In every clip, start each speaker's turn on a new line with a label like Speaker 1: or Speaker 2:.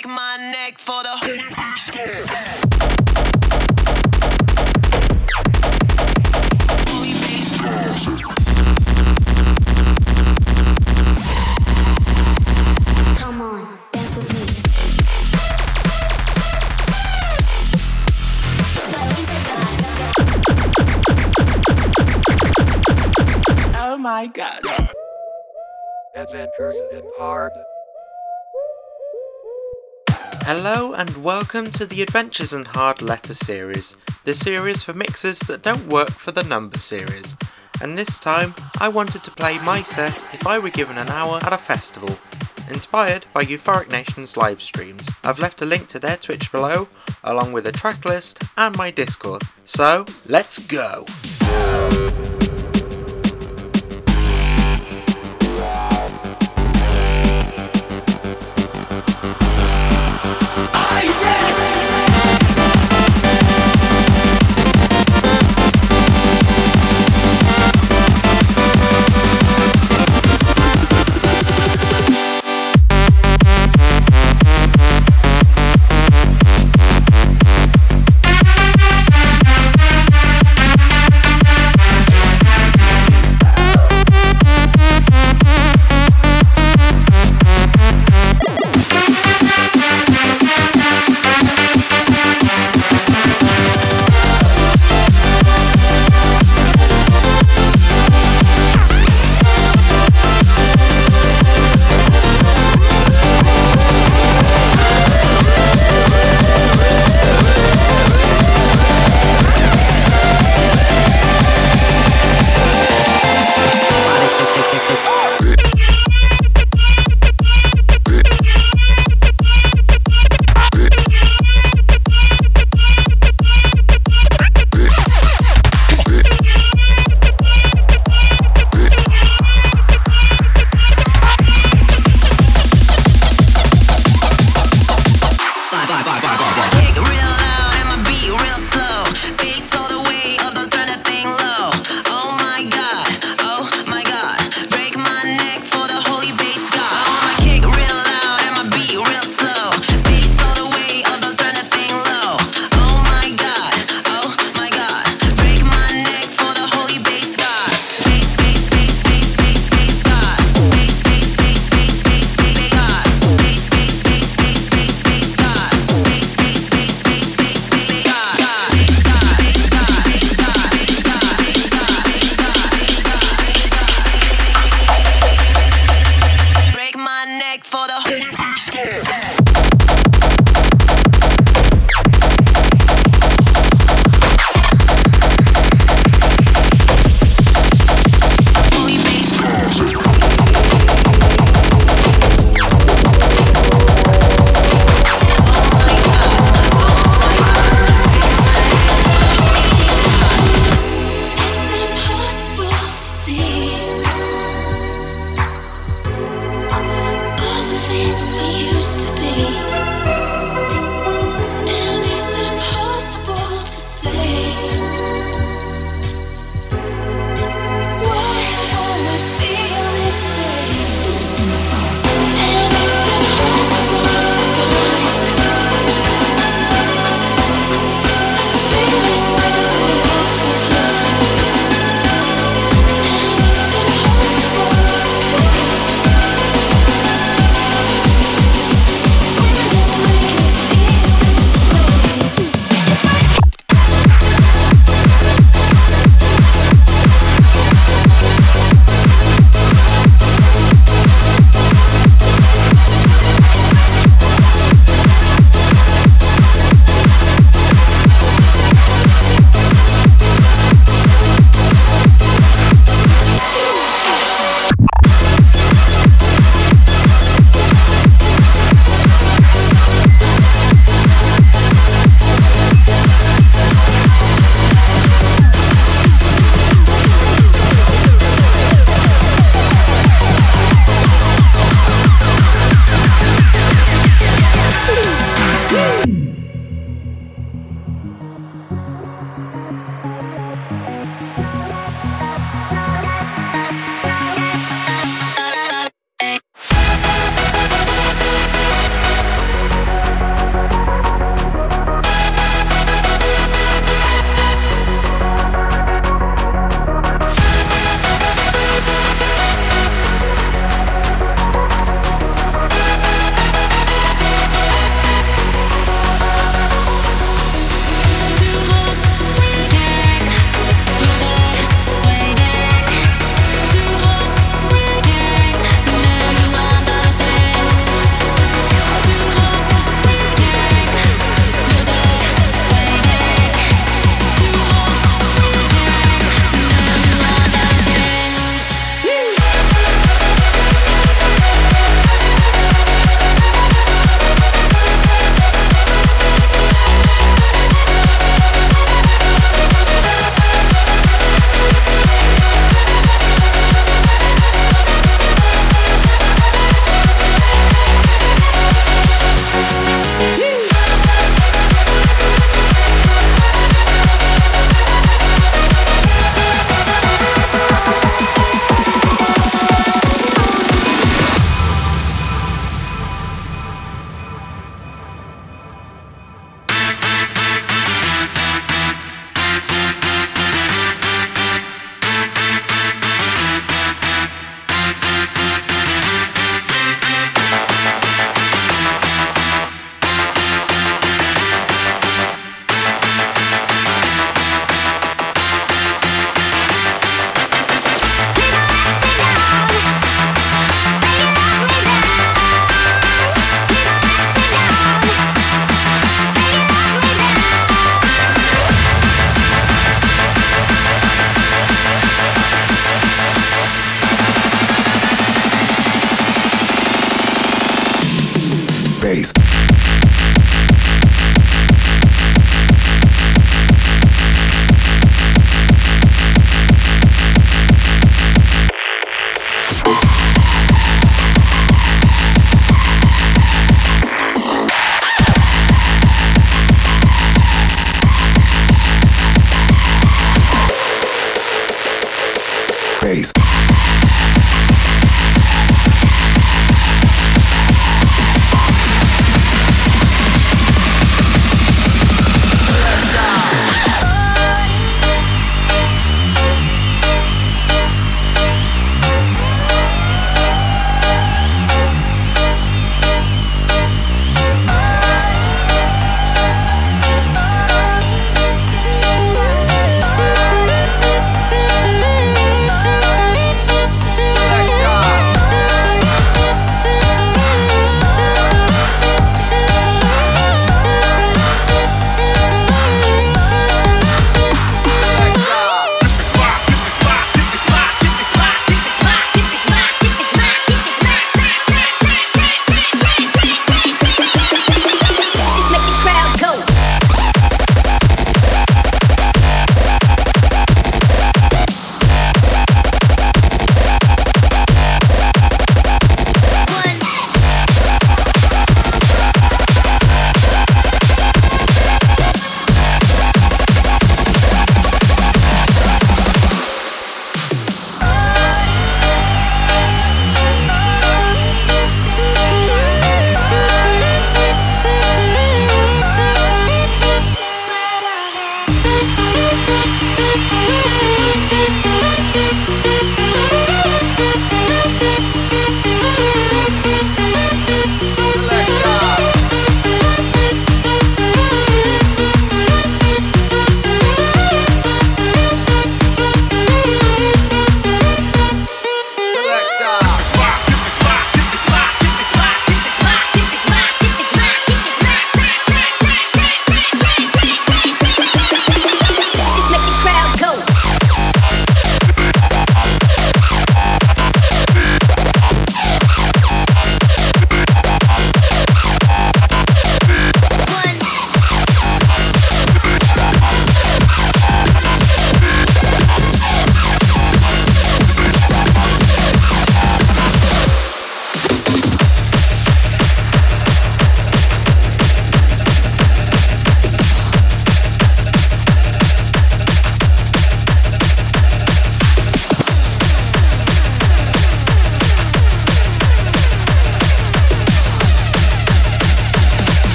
Speaker 1: break my neck for the. Holy bass.
Speaker 2: Come on, dance with me.
Speaker 3: Oh my god.
Speaker 4: Adventures in Hard.
Speaker 5: Hello and welcome to the Adventures in Hard Letter series, the series for mixers that don't work for the number series. And this time, I wanted to play my set if I were given an hour at a festival, inspired by Euphoric Nation's live streams. I've left a link to their Twitch below, along with a track list and my Discord. So, let's go!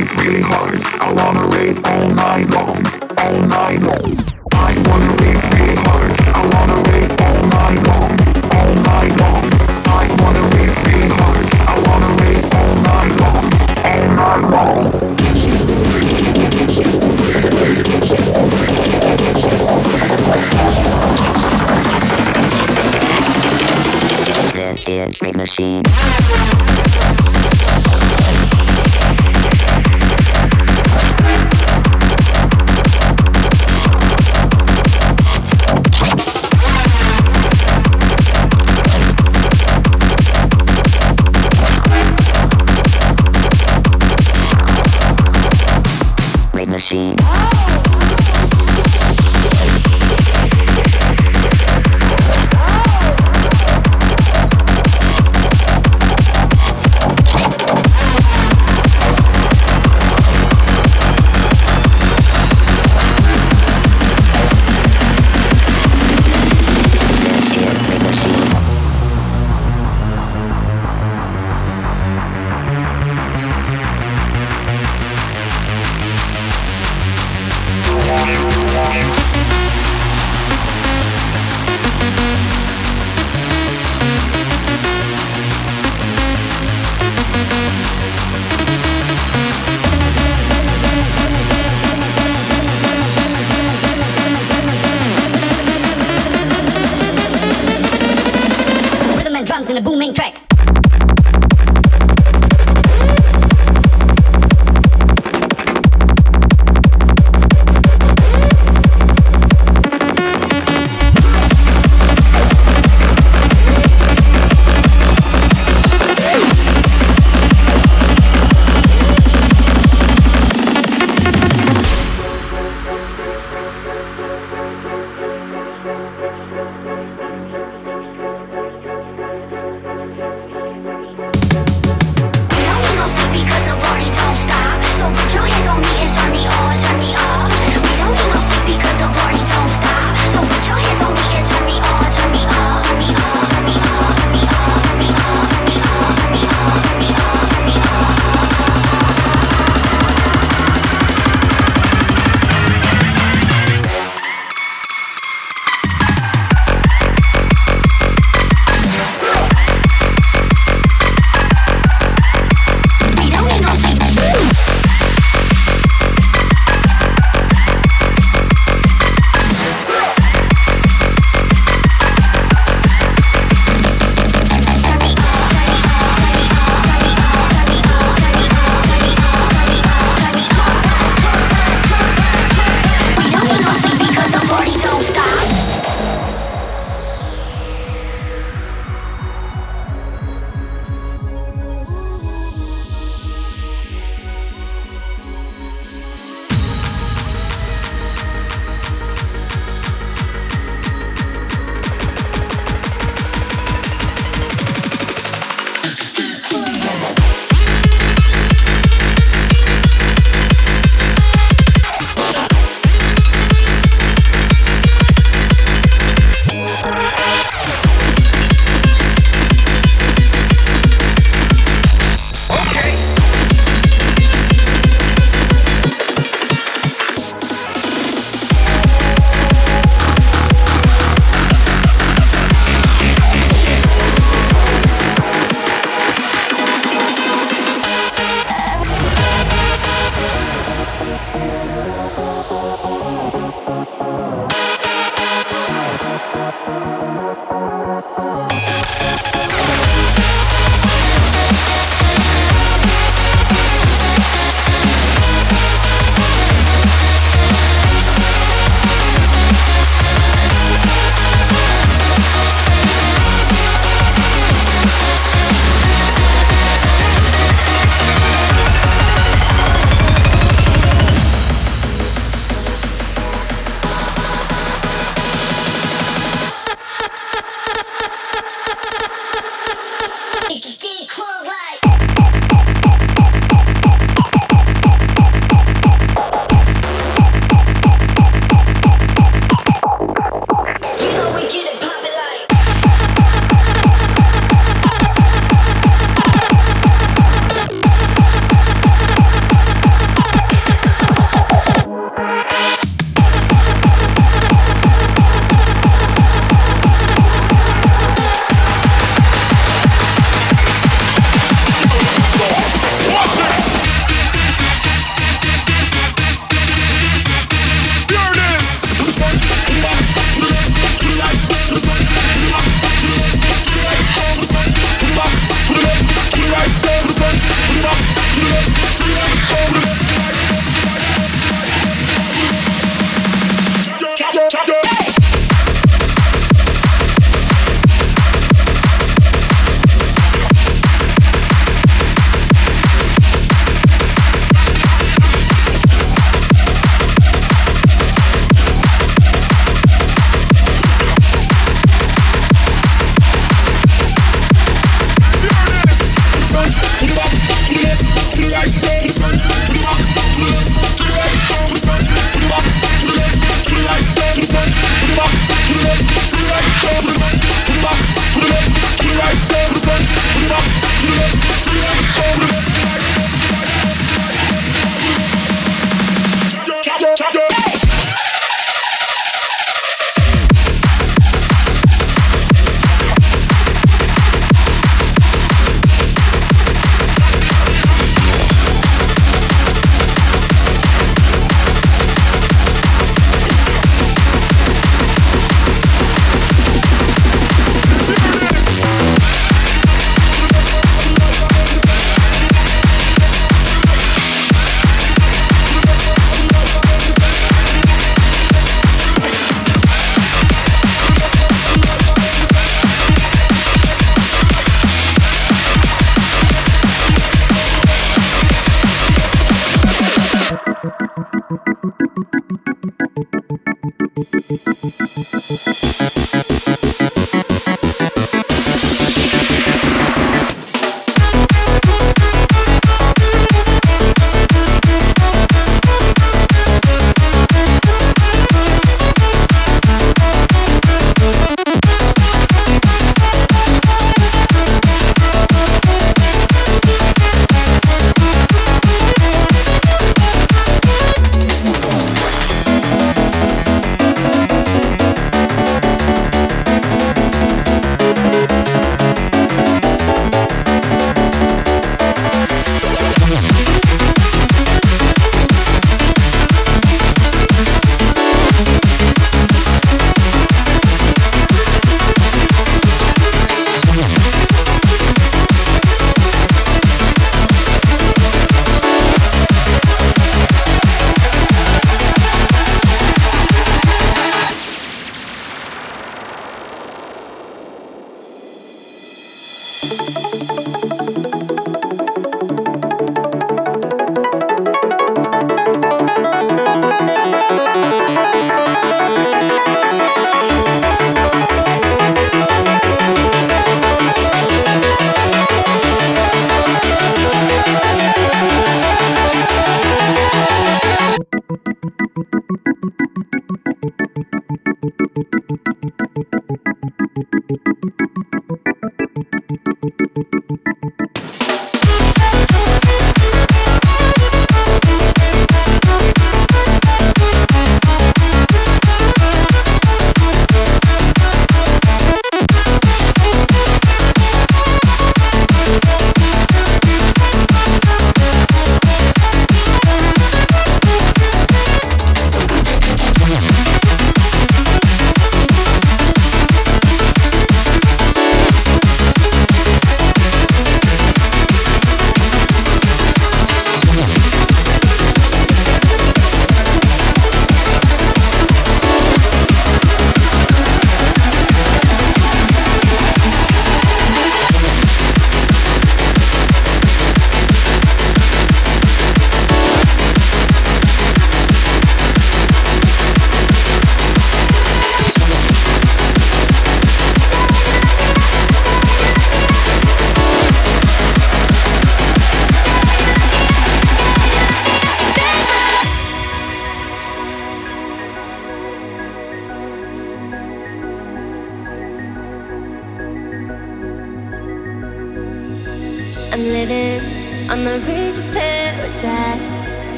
Speaker 6: life really hard. I wanna rave all night long, all night long. I wanna rave really hard. I wanna rave all night long, all night long. I wanna rave really hard. I wanna rave all night long, all night long. This is the
Speaker 7: rave machine.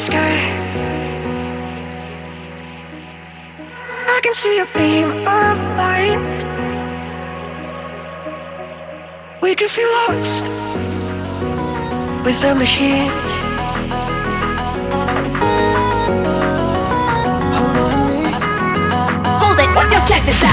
Speaker 7: sky. I can see a beam of light. We could feel lost with the machines.
Speaker 8: Hold it, now check this out.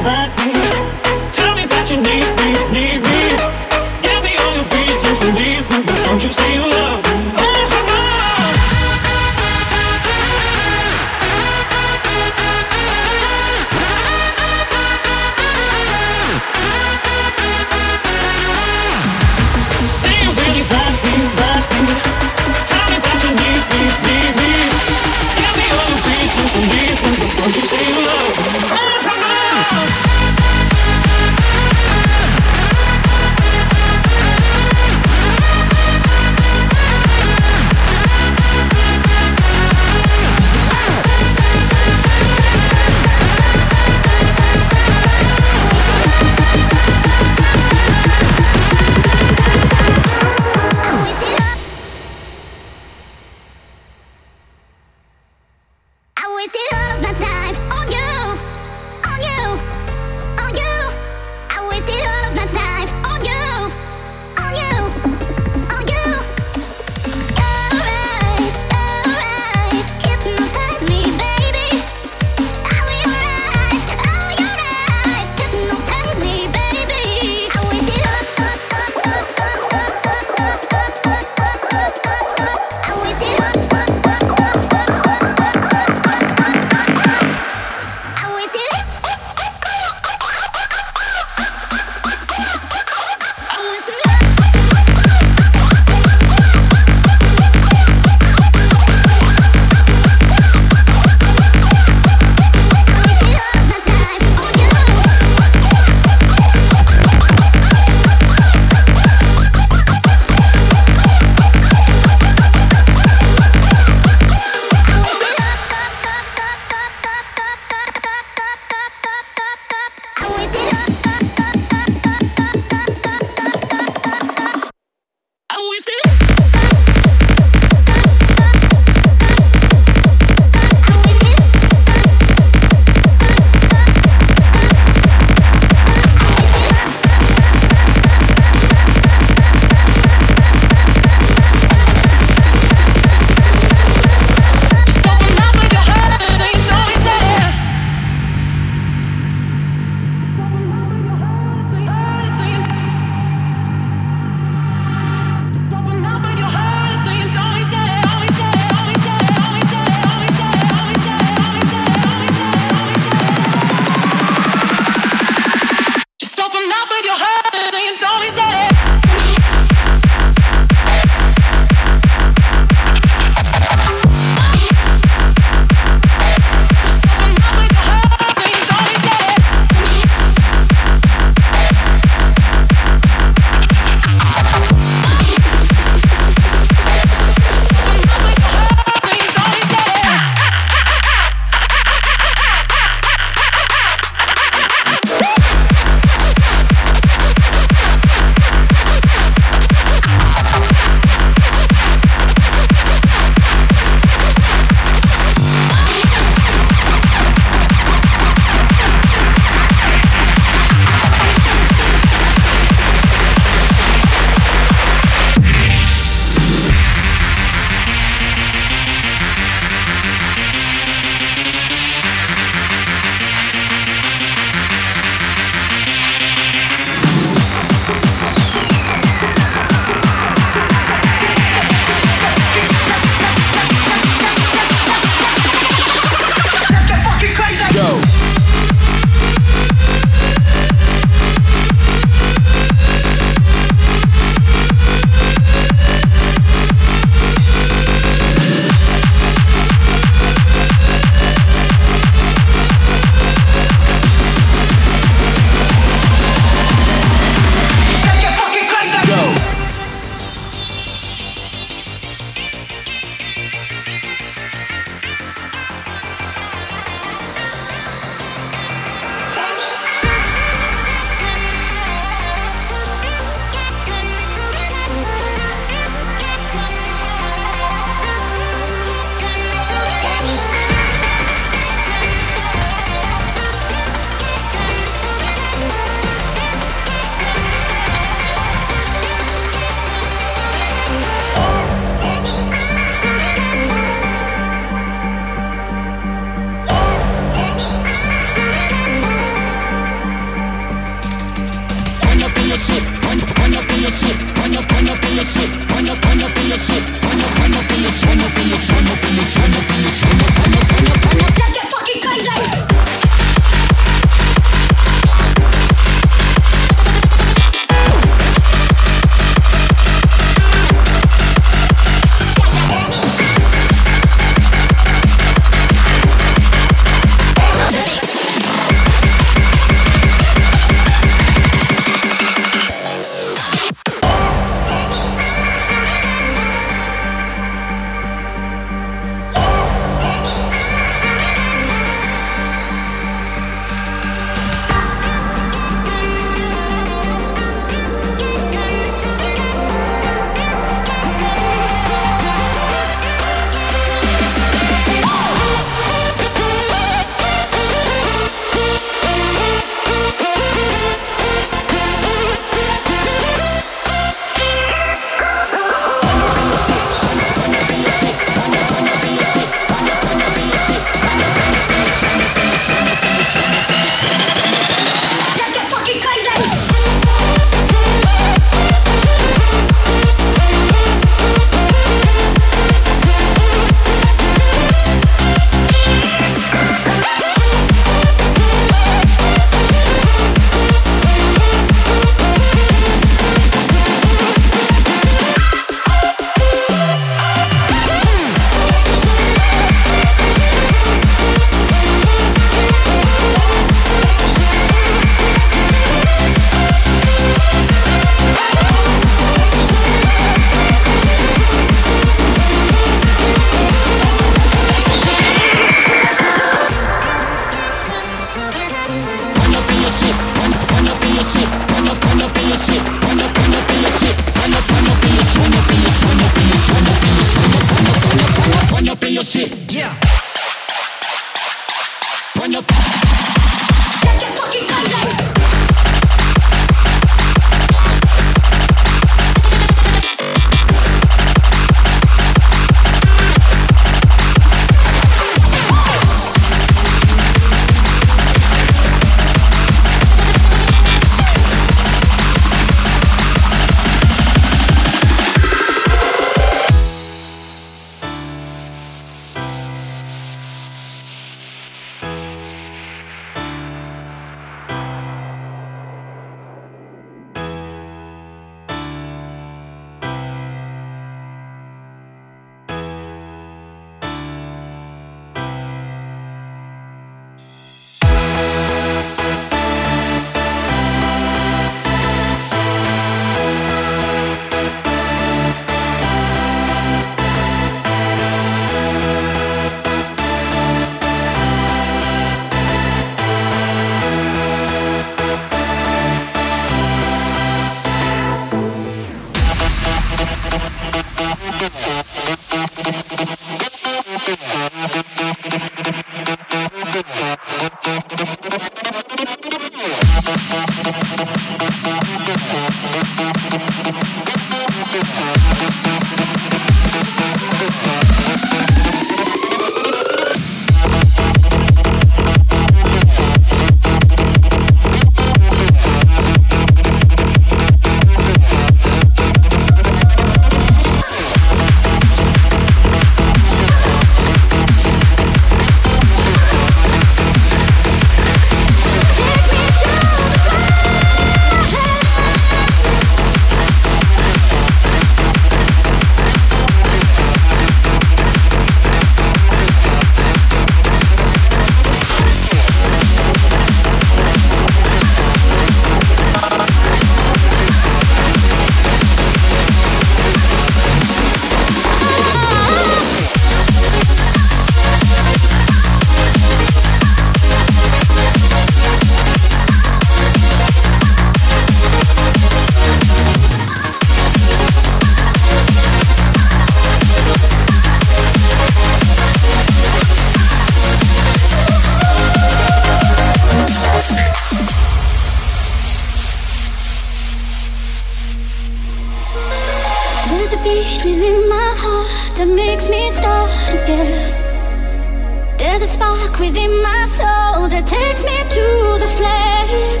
Speaker 9: spark within my soul that takes me to the flame.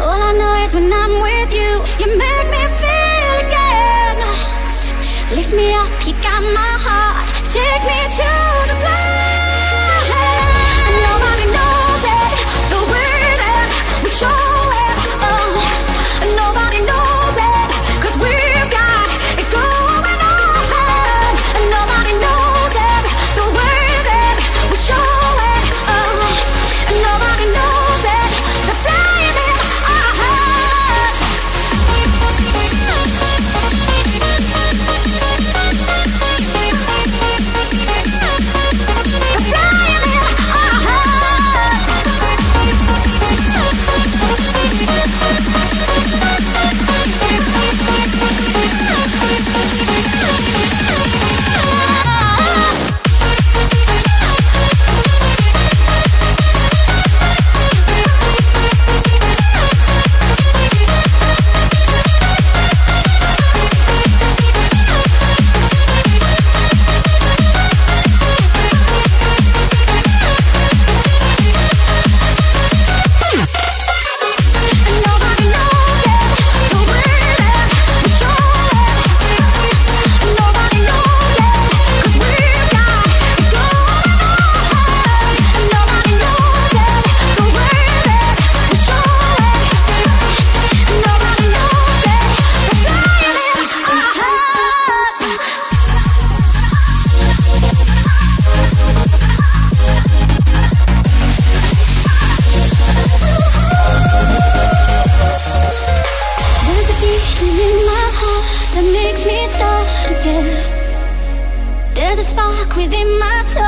Speaker 9: All I know is when I'm with you, you make me feel again. Lift me up, you got my heart, take me to Something in my heart that makes me start again. There's a spark within my soul.